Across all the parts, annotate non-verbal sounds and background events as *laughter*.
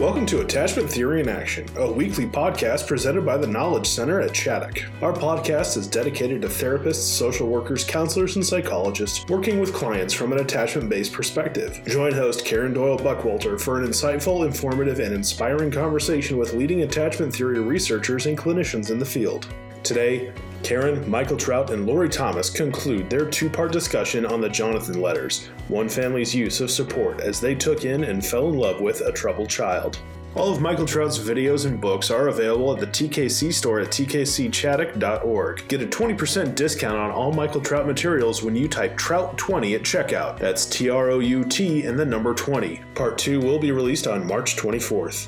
Welcome to Attachment Theory in Action, a weekly podcast presented by the Knowledge Center at Chaddock. Our podcast is dedicated to therapists, social workers, counselors, and psychologists working with clients from an attachment based perspective. Join host Karen Doyle Buckwalter for an insightful, informative, and inspiring conversation with leading attachment theory researchers and clinicians in the field. Today, Karen, Michael Trout, and Lori Thomas conclude their two part discussion on the Jonathan letters, one family's use of support as they took in and fell in love with a troubled child. All of Michael Trout's videos and books are available at the TKC store at tkcchaddock.org. Get a 20% discount on all Michael Trout materials when you type Trout20 at checkout. That's T R O U T and the number 20. Part 2 will be released on March 24th.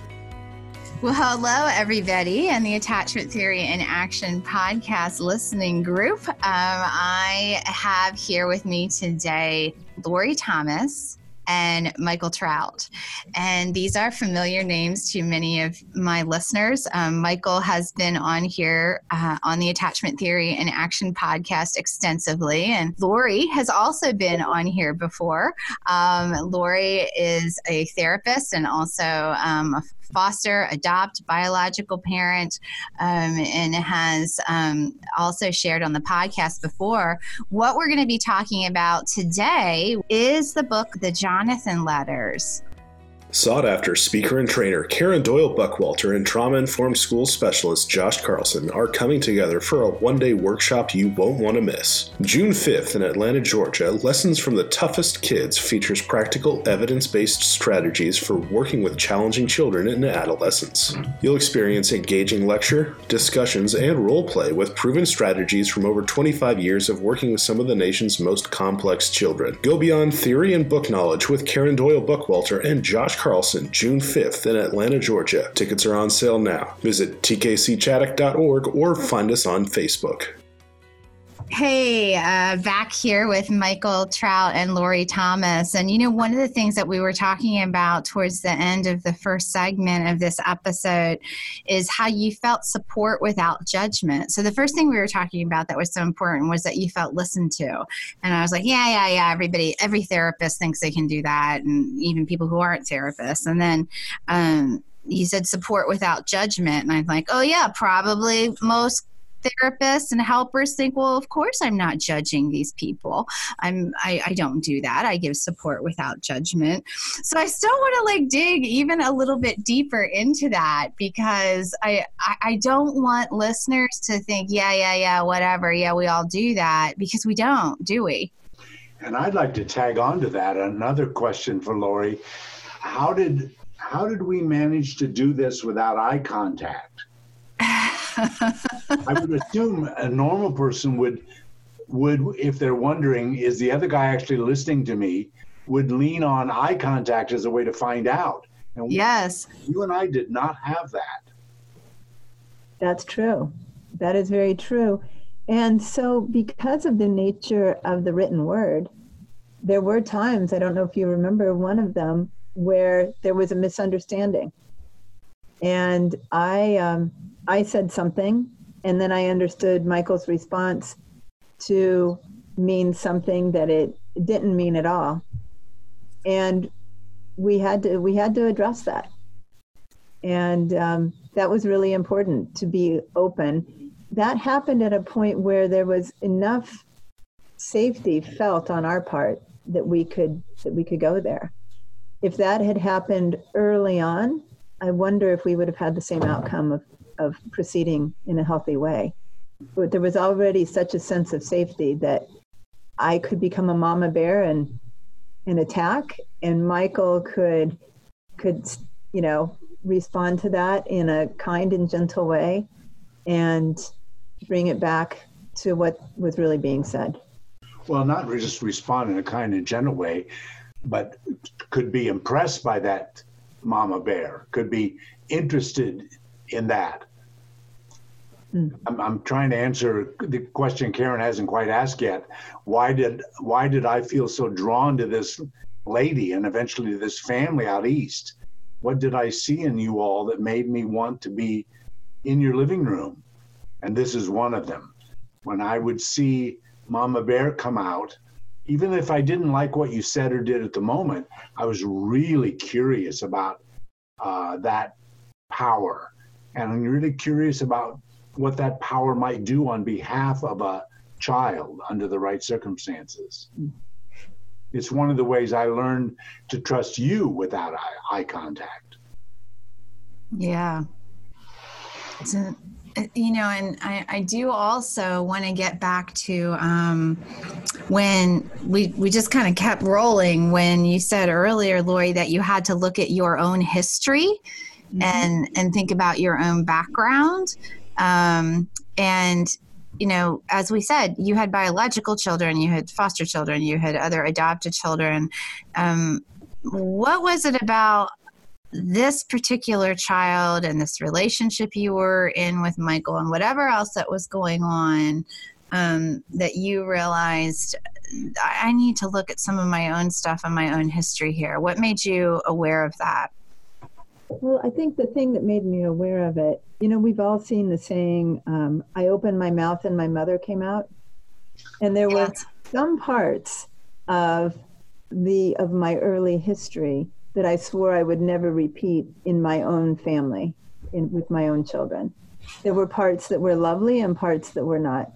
Well, hello, everybody, and the Attachment Theory in Action podcast listening group. Um, I have here with me today Lori Thomas and Michael Trout. And these are familiar names to many of my listeners. Um, Michael has been on here uh, on the Attachment Theory and Action podcast extensively, and Lori has also been on here before. Um, Lori is a therapist and also um, a foster, adopt, biological parent, um, and has um, also shared on the podcast before. What we're going to be talking about today is the book, The Jonathan Letters. Sought after speaker and trainer Karen Doyle Buckwalter and trauma informed school specialist Josh Carlson are coming together for a one day workshop you won't want to miss. June 5th in Atlanta, Georgia, Lessons from the Toughest Kids features practical, evidence based strategies for working with challenging children and adolescents. You'll experience engaging lecture, discussions, and role play with proven strategies from over 25 years of working with some of the nation's most complex children. Go beyond theory and book knowledge with Karen Doyle Buckwalter and Josh Carlson, June 5th in Atlanta, Georgia. Tickets are on sale now. Visit tkcchaddock.org or find us on Facebook. Hey, uh, back here with Michael Trout and Lori Thomas. And you know, one of the things that we were talking about towards the end of the first segment of this episode is how you felt support without judgment. So, the first thing we were talking about that was so important was that you felt listened to. And I was like, yeah, yeah, yeah, everybody, every therapist thinks they can do that, and even people who aren't therapists. And then, um, you said support without judgment. And I'm like, oh, yeah, probably most therapists and helpers think well of course i'm not judging these people. I'm I, I don't do that. I give support without judgment. So i still want to like dig even a little bit deeper into that because I, I i don't want listeners to think yeah yeah yeah whatever. Yeah we all do that because we don't do we? And i'd like to tag on to that. Another question for lori. How did how did we manage to do this without eye contact *laughs* I would assume a normal person would would if they're wondering is the other guy actually listening to me would lean on eye contact as a way to find out. And yes. You and I did not have that. That's true. That is very true. And so because of the nature of the written word, there were times, I don't know if you remember one of them, where there was a misunderstanding. And I um, I said something, and then I understood Michael's response to mean something that it didn't mean at all. And we had to we had to address that, and um, that was really important to be open. That happened at a point where there was enough safety felt on our part that we could that we could go there. If that had happened early on, I wonder if we would have had the same outcome of of proceeding in a healthy way. But there was already such a sense of safety that I could become a mama bear and and attack, and Michael could could you know respond to that in a kind and gentle way, and bring it back to what was really being said. Well, not just respond in a kind and gentle way, but could be impressed by that mama bear, could be interested in that. Mm. I'm, I'm trying to answer the question Karen hasn't quite asked yet. Why did why did I feel so drawn to this lady and eventually to this family out east? What did I see in you all that made me want to be in your living room? And this is one of them. When I would see Mama Bear come out, even if I didn't like what you said or did at the moment, I was really curious about uh, that power. And I'm really curious about what that power might do on behalf of a child under the right circumstances. It's one of the ways I learned to trust you without eye, eye contact. Yeah. A, you know, and I, I do also want to get back to um, when we we just kind of kept rolling when you said earlier, Lori, that you had to look at your own history mm-hmm. and and think about your own background. Um, and you know, as we said, you had biological children, you had foster children, you had other adopted children. Um, what was it about this particular child and this relationship you were in with Michael and whatever else that was going on um, that you realized I need to look at some of my own stuff and my own history here? What made you aware of that? Well, I think the thing that made me aware of it, you know, we've all seen the saying, um, I opened my mouth and my mother came out. And there were some parts of the of my early history that I swore I would never repeat in my own family, in, with my own children. There were parts that were lovely and parts that were not.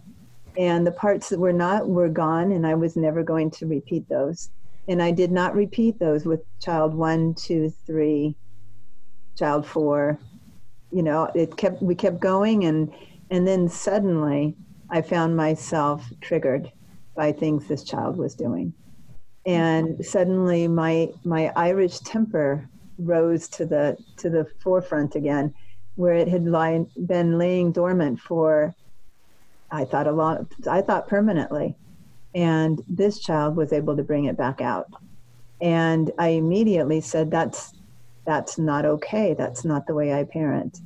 And the parts that were not were gone, and I was never going to repeat those. And I did not repeat those with child one, two, three, child four. You know, it kept we kept going, and and then suddenly I found myself triggered by things this child was doing. And suddenly my my Irish temper rose to the to the forefront again, where it had lie, been laying dormant for I thought a lot I thought permanently, and this child was able to bring it back out, and I immediately said that's that's not okay. That's not the way I parent.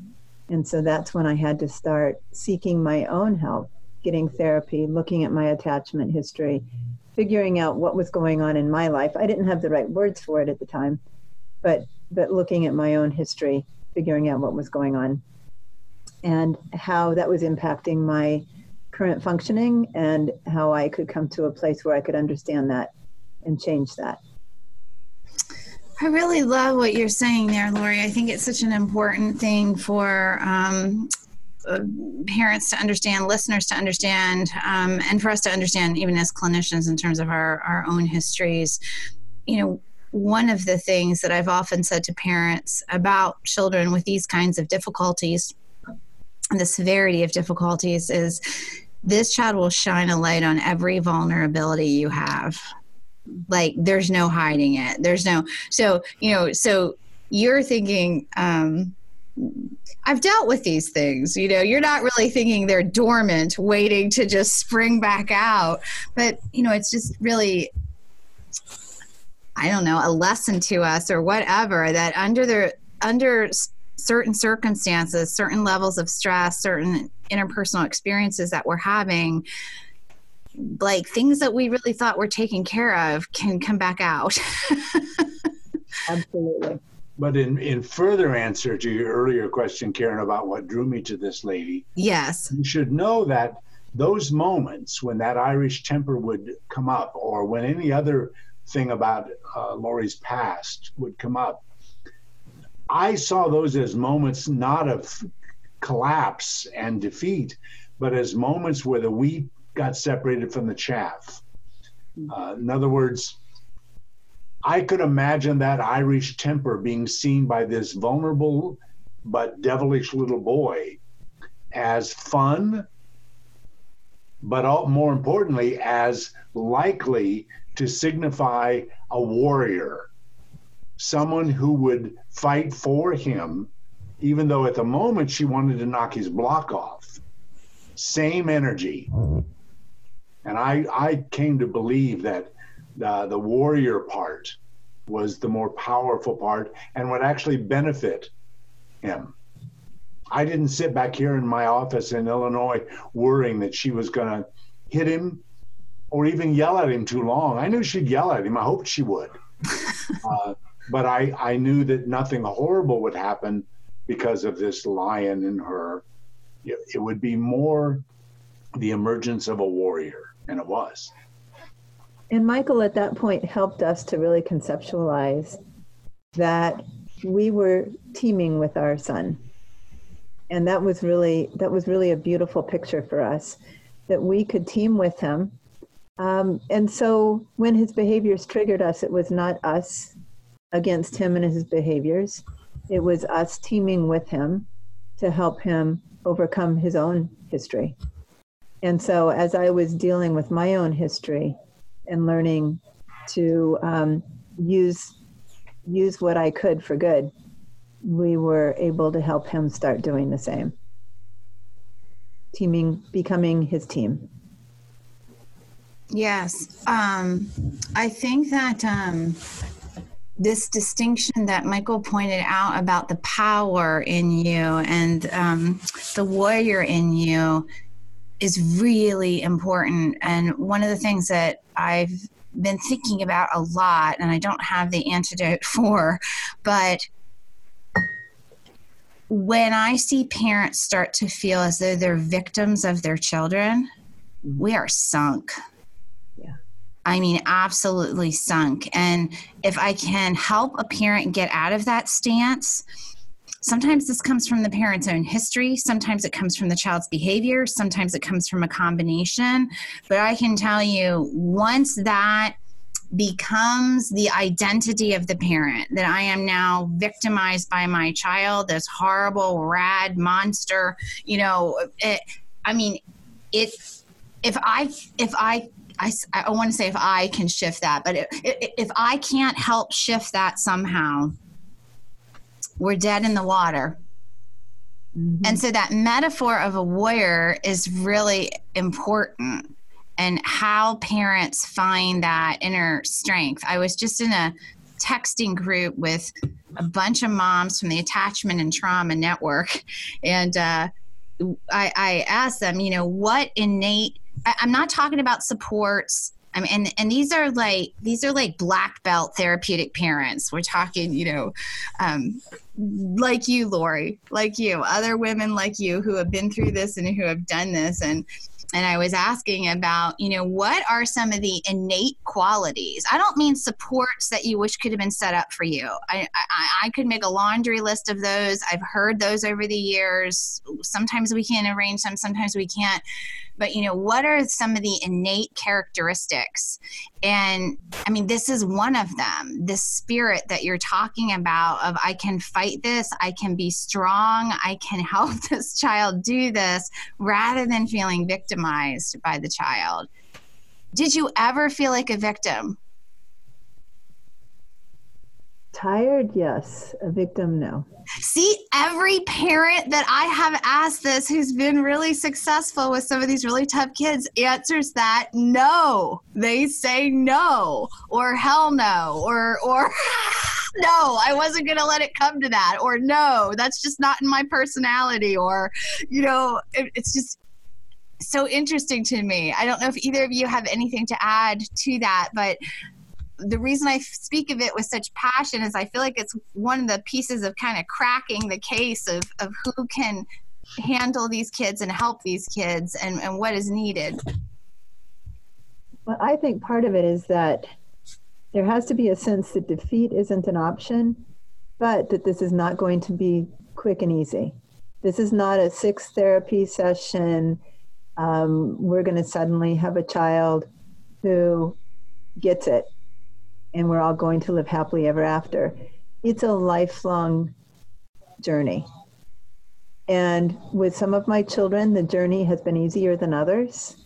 And so that's when I had to start seeking my own help, getting therapy, looking at my attachment history, figuring out what was going on in my life. I didn't have the right words for it at the time, but but looking at my own history, figuring out what was going on and how that was impacting my current functioning and how I could come to a place where I could understand that and change that. I really love what you're saying there, Lori. I think it's such an important thing for um, uh, parents to understand, listeners to understand, um, and for us to understand, even as clinicians, in terms of our, our own histories. You know, one of the things that I've often said to parents about children with these kinds of difficulties, the severity of difficulties, is this child will shine a light on every vulnerability you have. Like, there's no hiding it. There's no, so, you know, so you're thinking, um, I've dealt with these things. You know, you're not really thinking they're dormant, waiting to just spring back out. But, you know, it's just really, I don't know, a lesson to us or whatever that under the, under certain circumstances, certain levels of stress, certain interpersonal experiences that we're having, like things that we really thought were taken care of can come back out. Absolutely. But in, in further answer to your earlier question, Karen, about what drew me to this lady, yes, you should know that those moments when that Irish temper would come up, or when any other thing about uh, Lori's past would come up, I saw those as moments not of collapse and defeat, but as moments where the wheat got separated from the chaff. Uh, in other words, I could imagine that Irish temper being seen by this vulnerable but devilish little boy as fun, but all, more importantly, as likely to signify a warrior, someone who would fight for him, even though at the moment she wanted to knock his block off. Same energy. And I, I came to believe that uh, the warrior part was the more powerful part and would actually benefit him. I didn't sit back here in my office in Illinois worrying that she was going to hit him or even yell at him too long. I knew she'd yell at him. I hoped she would. *laughs* uh, but I, I knew that nothing horrible would happen because of this lion in her. It would be more the emergence of a warrior, and it was. And Michael at that point helped us to really conceptualize that we were teaming with our son. And that was really that was really a beautiful picture for us that we could team with him. Um, and so when his behaviors triggered us, it was not us against him and his behaviors. It was us teaming with him to help him overcome his own history. And so, as I was dealing with my own history and learning to um, use use what I could for good, we were able to help him start doing the same. Teaming, becoming his team. Yes. Um, I think that um, this distinction that Michael pointed out about the power in you and um, the warrior in you is really important. And one of the things that I've been thinking about a lot, and I don't have the antidote *laughs* for, but when I see parents start to feel as though they're victims of their children, mm-hmm. we are sunk. Yeah. I mean, absolutely sunk. And if I can help a parent get out of that stance, sometimes this comes from the parent's own history, sometimes it comes from the child's behavior, sometimes it comes from a combination. But I can tell you, once that becomes the identity of the parent that I am now victimized by my child, this horrible, rad monster. You know, it, I mean, it. If I if I I, I want to say if I can shift that, but if I can't help shift that somehow, we're dead in the water. Mm-hmm. And so that metaphor of a warrior is really important and how parents find that inner strength. I was just in a texting group with a bunch of moms from the attachment and trauma network, and uh, I, I asked them, you know, what innate. I, I'm not talking about supports. I mean, and and these are like these are like black belt therapeutic parents. We're talking, you know, um, like you, Lori, like you, other women like you who have been through this and who have done this, and and I was asking about, you know, what are some of the innate qualities? I don't mean supports that you wish could have been set up for you. I, I, I could make a laundry list of those. I've heard those over the years. Sometimes we can arrange them, sometimes we can't but you know what are some of the innate characteristics and i mean this is one of them this spirit that you're talking about of i can fight this i can be strong i can *laughs* help this child do this rather than feeling victimized by the child did you ever feel like a victim Tired, yes. A victim, no. See, every parent that I have asked this who's been really successful with some of these really tough kids answers that no. They say no or hell no or or *laughs* no, I wasn't going to let it come to that or no, that's just not in my personality or you know, it, it's just so interesting to me. I don't know if either of you have anything to add to that, but the reason I speak of it with such passion is I feel like it's one of the pieces of kind of cracking the case of, of who can handle these kids and help these kids and, and what is needed. Well, I think part of it is that there has to be a sense that defeat isn't an option, but that this is not going to be quick and easy. This is not a six therapy session. Um, we're going to suddenly have a child who gets it and we're all going to live happily ever after. It's a lifelong journey. And with some of my children, the journey has been easier than others.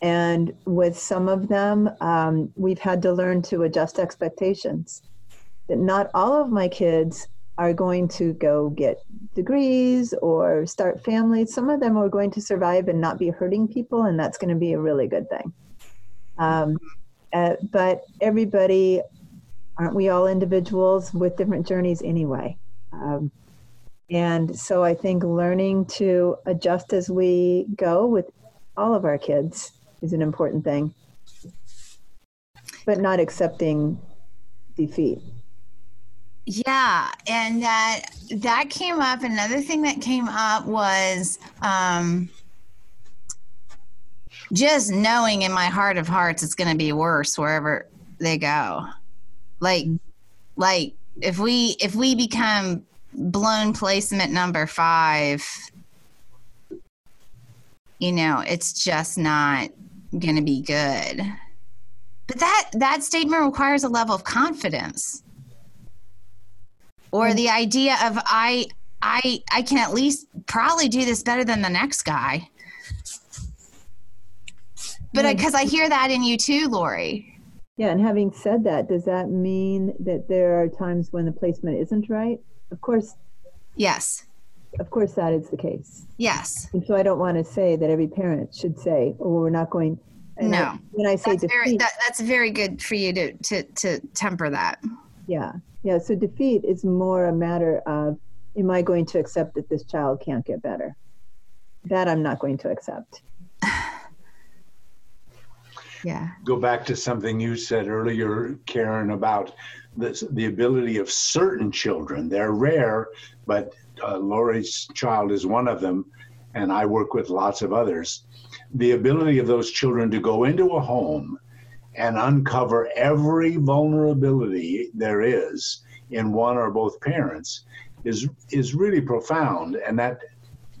And with some of them, um, we've had to learn to adjust expectations. That not all of my kids are going to go get degrees or start families. Some of them are going to survive and not be hurting people, and that's going to be a really good thing. Um, uh, but everybody, aren't we all individuals with different journeys anyway? Um, and so I think learning to adjust as we go with all of our kids is an important thing, but not accepting defeat. Yeah, and that that came up. Another thing that came up was um, just knowing in my heart of hearts it's going to be worse wherever they go like like if we if we become blown placement number five, you know, it's just not going to be good. But that that statement requires a level of confidence, or mm. the idea of I I I can at least probably do this better than the next guy. But because I, mm. I hear that in you too, Lori. Yeah, and having said that, does that mean that there are times when the placement isn't right? Of course. Yes. Of course, that is the case. Yes. And so I don't want to say that every parent should say, "Oh, we're not going." no. I, when I say that's defeat, very, that, that's very good for you to to to temper that. Yeah, yeah. So defeat is more a matter of, am I going to accept that this child can't get better? That I'm not going to accept. *sighs* yeah. Go back to something you said earlier, Karen, about this, the ability of certain children. They're rare, but uh, Lori's child is one of them, and I work with lots of others. The ability of those children to go into a home and uncover every vulnerability there is in one or both parents is is really profound, and that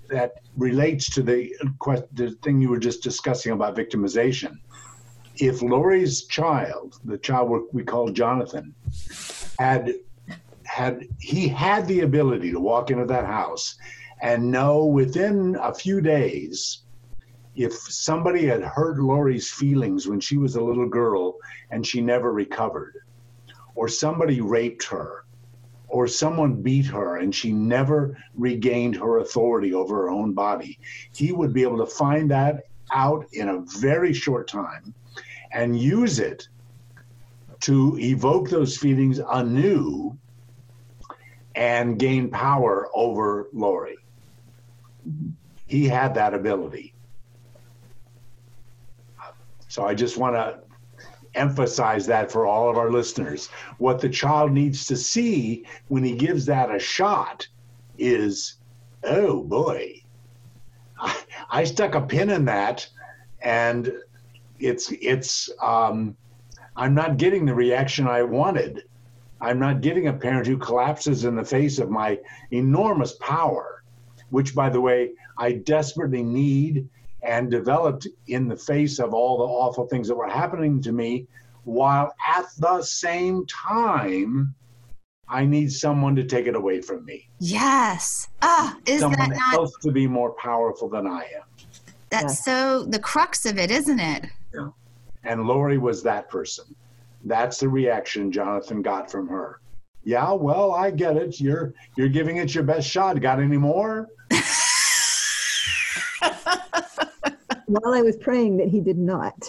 that relates to the, the thing you were just discussing about victimization. If Lori's child, the child we call Jonathan, had had he had the ability to walk into that house and know within a few days if somebody had hurt Lori's feelings when she was a little girl and she never recovered, or somebody raped her, or someone beat her and she never regained her authority over her own body, he would be able to find that out in a very short time and use it to evoke those feelings anew and gain power over Lori. He had that ability. So I just want to emphasize that for all of our listeners. What the child needs to see when he gives that a shot is, oh boy, I, I stuck a pin in that, and it's it's um, I'm not getting the reaction I wanted. I'm not getting a parent who collapses in the face of my enormous power, which, by the way, I desperately need and developed in the face of all the awful things that were happening to me, while at the same time, I need someone to take it away from me. Yes. Ah, is someone that not else to be more powerful than I am. that's so the crux of it, isn't it? And Lori was that person. That's the reaction Jonathan got from her. Yeah, well, I get it. You're you're giving it your best shot. Got any more? *laughs* While I was praying that he did not. *laughs*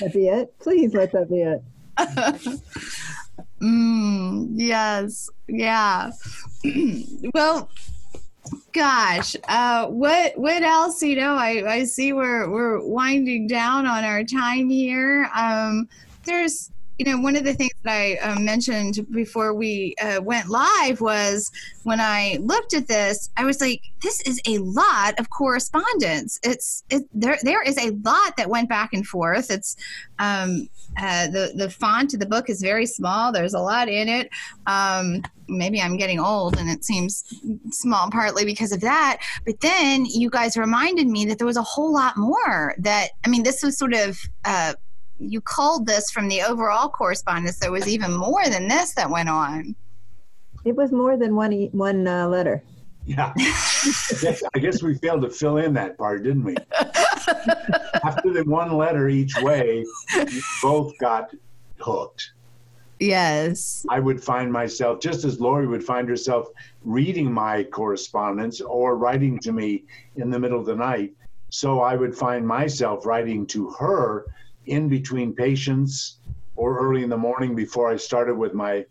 that be it? Please let that be it. Mm, yes. Yeah. *clears throat* well, gosh, uh, what what else? You know, I, I see we're we're winding down on our time here. Um, there's you know, one of the things that I uh, mentioned before we uh, went live was when I looked at this, I was like, "This is a lot of correspondence. It's it, there. There is a lot that went back and forth. It's um, uh, the the font of the book is very small. There's a lot in it. Um, maybe I'm getting old and it seems small partly because of that. But then you guys reminded me that there was a whole lot more. That I mean, this was sort of uh, you culled this from the overall correspondence. There was even more than this that went on. It was more than one e- one uh, letter. Yeah. *laughs* I, guess, I guess we failed to fill in that part, didn't we? *laughs* After the one letter each way, both got hooked. Yes. I would find myself, just as Lori would find herself reading my correspondence or writing to me in the middle of the night, so I would find myself writing to her in between patients or early in the morning before I started with my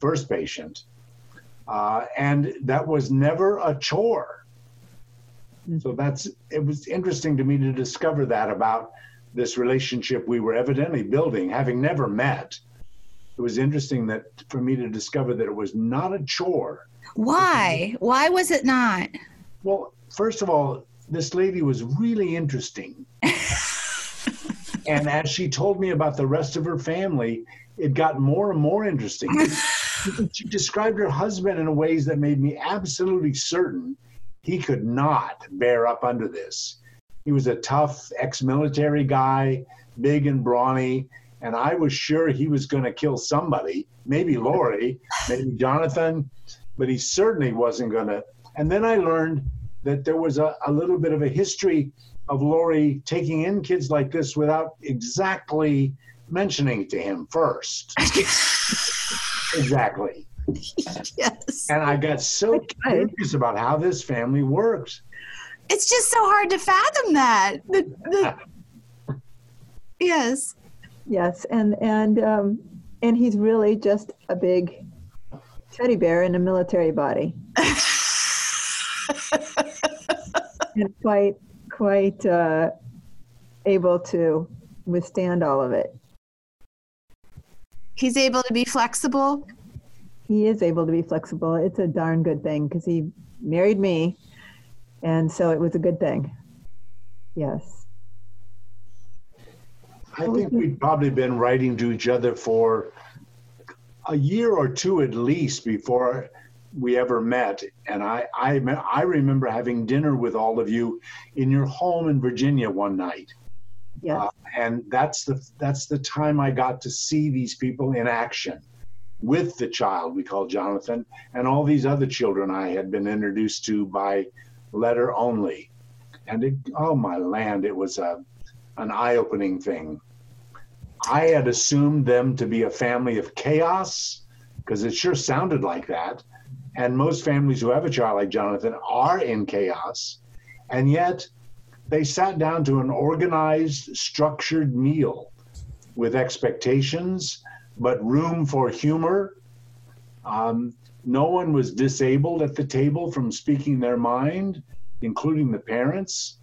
first patient. Uh, and that was never a chore. So that's it was interesting to me to discover that about this relationship we were evidently building, having never met. It was interesting that for me to discover that it was not a chore. Why? Why was it not? Well, first of all, this lady was really interesting. *laughs* and as she told me about the rest of her family, it got more and more interesting. *laughs* she described her husband in ways that made me absolutely certain he could not bear up under this. He was a tough ex military guy, big and brawny, and I was sure he was going to kill somebody, maybe Lori, maybe Jonathan, but he certainly wasn't going to. And then I learned that there was a, a little bit of a history of Lori taking in kids like this without exactly mentioning it to him first. *laughs* exactly. Yes. And I got so curious about how this family works. It's just so hard to fathom that. The, the, *laughs* yes. Yes, and and um, and he's really just a big teddy bear in a military body. *laughs* and quite quite uh, able to withstand all of it. He's able to be flexible. He is able to be flexible. It's a darn good thing because he married me, and so it was a good thing. Yes. I think we'd probably been writing to each other for a year or two at least before we ever met. And I, I, I remember having dinner with all of you in your home in Virginia one night. Yes. Uh, and that's the that's the time I got to see these people in action with the child we call Jonathan and all these other children I had been introduced to by letter only. And it, oh my land, it was a an eye-opening thing. I had assumed them to be a family of chaos because it sure sounded like that. And most families who have a child like Jonathan are in chaos. And yet they sat down to an organized, structured meal with expectations, but room for humor. Um, no one was disabled at the table from speaking their mind, including the parents.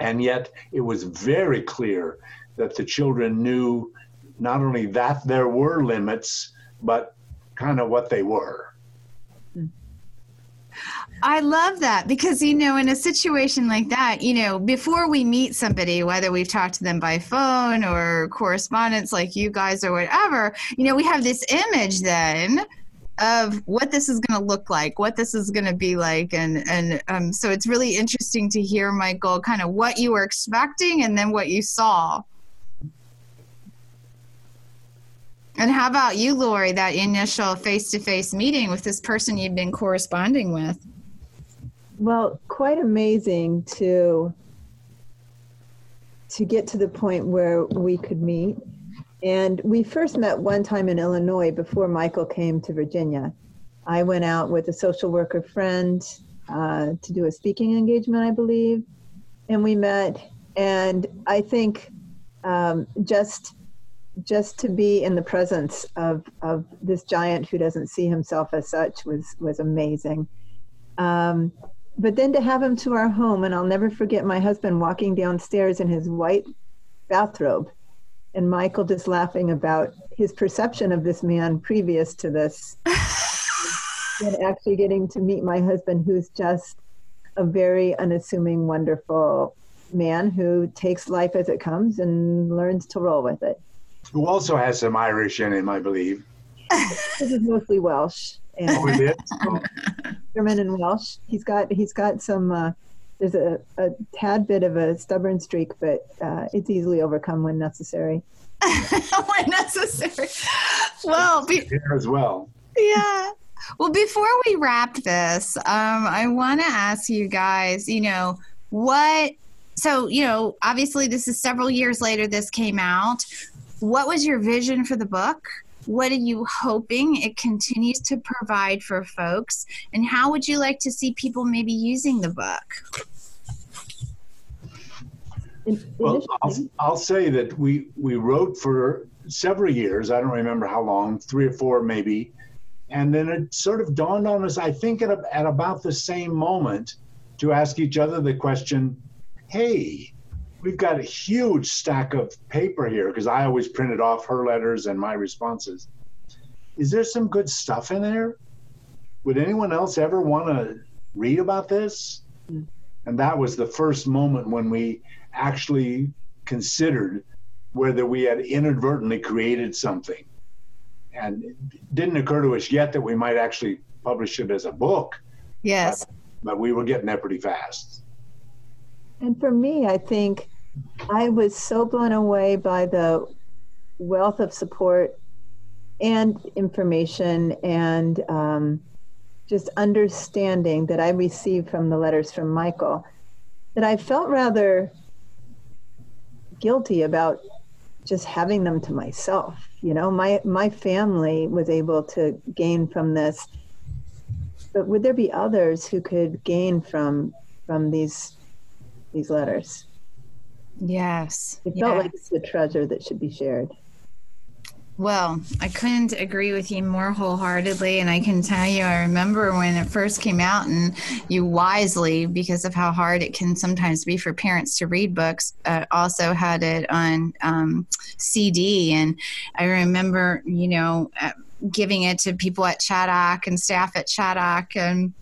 And yet it was very clear that the children knew not only that there were limits, but kind of what they were. I love that because, you know, in a situation like that, you know, before we meet somebody, whether we've talked to them by phone or correspondence like you guys or whatever, you know, we have this image then of what this is going to look like, what this is going to be like. And, and um, so it's really interesting to hear, Michael, kind of what you were expecting and then what you saw. And how about you, Lori, that initial face to face meeting with this person you've been corresponding with? Well, quite amazing to to get to the point where we could meet. And we first met one time in Illinois before Michael came to Virginia. I went out with a social worker friend uh, to do a speaking engagement, I believe, and we met. And I think um, just just to be in the presence of, of this giant who doesn't see himself as such was was amazing. Um, but then to have him to our home, and I'll never forget my husband walking downstairs in his white bathrobe, and Michael just laughing about his perception of this man previous to this, *laughs* and actually getting to meet my husband, who's just a very unassuming, wonderful man who takes life as it comes and learns to roll with it who also has some Irish in him, I believe. *laughs* this is mostly Welsh. And oh, *laughs* German and Welsh. He's got he's got some. Uh, there's a, a tad bit of a stubborn streak, but uh, it's easily overcome when necessary. *laughs* when necessary. Well, be- here as well. Yeah. Well, before we wrap this, um, I want to ask you guys. You know what? So you know, obviously, this is several years later. This came out what was your vision for the book? What are you hoping it continues to provide for folks? And how would you like to see people maybe using the book? Well, I'll, I'll say that we, we wrote for several years. I don't remember how long, three or four maybe. And then it sort of dawned on us, I think, at, a, at about the same moment, to ask each other the question hey, we've got a huge stack of paper here because I always printed off her letters and my responses. Is there some good stuff in there? Would anyone else ever want to read about this? Mm. And that was the first moment when we actually considered whether we had inadvertently created something. And it didn't occur to us yet that we might actually publish it as a book. Yes. But, but we were getting there pretty fast. And for me, I think I was so blown away by the wealth of support and information and um, just understanding that I received from the letters from Michael that I felt rather guilty about just having them to myself. You know, my my family was able to gain from this, but would there be others who could gain from from these these letters? Yes. It felt yes. like it's a treasure that should be shared. Well, I couldn't agree with you more wholeheartedly. And I can tell you, I remember when it first came out, and you wisely, because of how hard it can sometimes be for parents to read books, uh, also had it on um, CD. And I remember, you know, uh, giving it to people at Chaddock and staff at Chaddock. And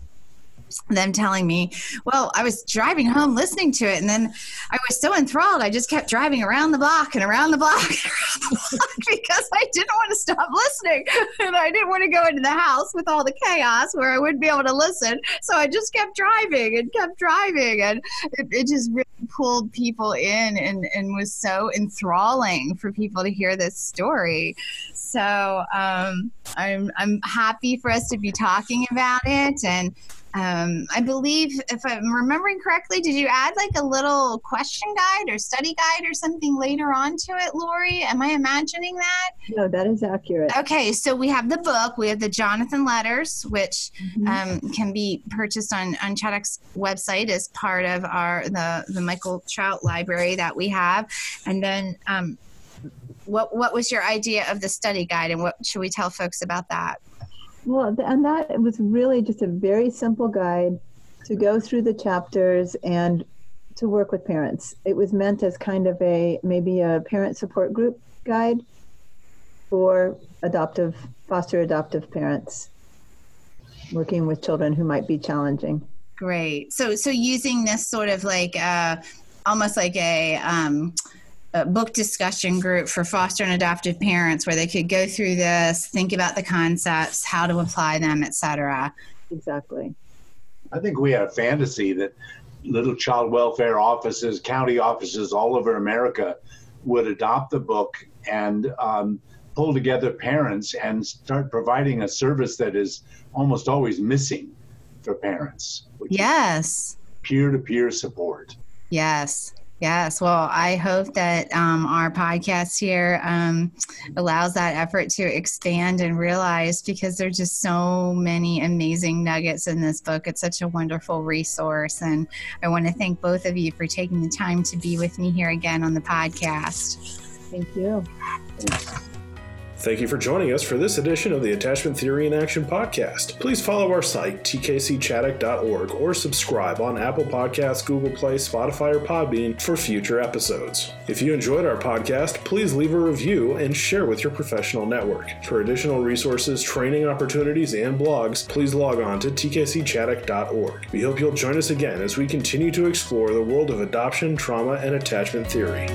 them telling me, well, I was driving home listening to it, and then I was so enthralled, I just kept driving around the block and around the block, *laughs* around the block because I didn't want to stop listening, *laughs* and I didn't want to go into the house with all the chaos where I wouldn't be able to listen. So I just kept driving and kept driving, and it, it just really pulled people in, and and was so enthralling for people to hear this story. So um, I'm I'm happy for us to be talking about it and um, I believe, if I'm remembering correctly, did you add like a little question guide or study guide or something later on to it, Lori? Am I imagining that? No, that is accurate. Okay, so we have the book. We have the Jonathan letters, which mm-hmm. um, can be purchased on on Chaddock's website as part of our the the Michael Trout library that we have, and then. Um, what what was your idea of the study guide, and what should we tell folks about that? Well, and that was really just a very simple guide to go through the chapters and to work with parents. It was meant as kind of a maybe a parent support group guide for adoptive, foster adoptive parents working with children who might be challenging. Great. So, so using this sort of like uh, almost like a um, a book discussion group for foster and adoptive parents where they could go through this, think about the concepts, how to apply them, etc. Exactly. I think we had a fantasy that little child welfare offices, county offices all over America would adopt the book and um, pull together parents and start providing a service that is almost always missing for parents. yes. Peer to peer support. Yes. Yes. Well, I hope that um, our podcast here um, allows that effort to expand and realize because there's just so many amazing nuggets in this book. It's such a wonderful resource. And I want to thank both of you for taking the time to be with me here again on the podcast. Thank you. Thank you for joining us for this edition of the Attachment Theory in Action podcast. Please follow our site, tkcchaddock.org, or subscribe on Apple Podcasts, Google Play, Spotify, or Podbean for future episodes. If you enjoyed our podcast, please leave a review and share with your professional network. For additional resources, training opportunities, and blogs, please log on to tkcchaddock.org. We hope you'll join us again as we continue to explore the world of adoption, trauma, and attachment theory.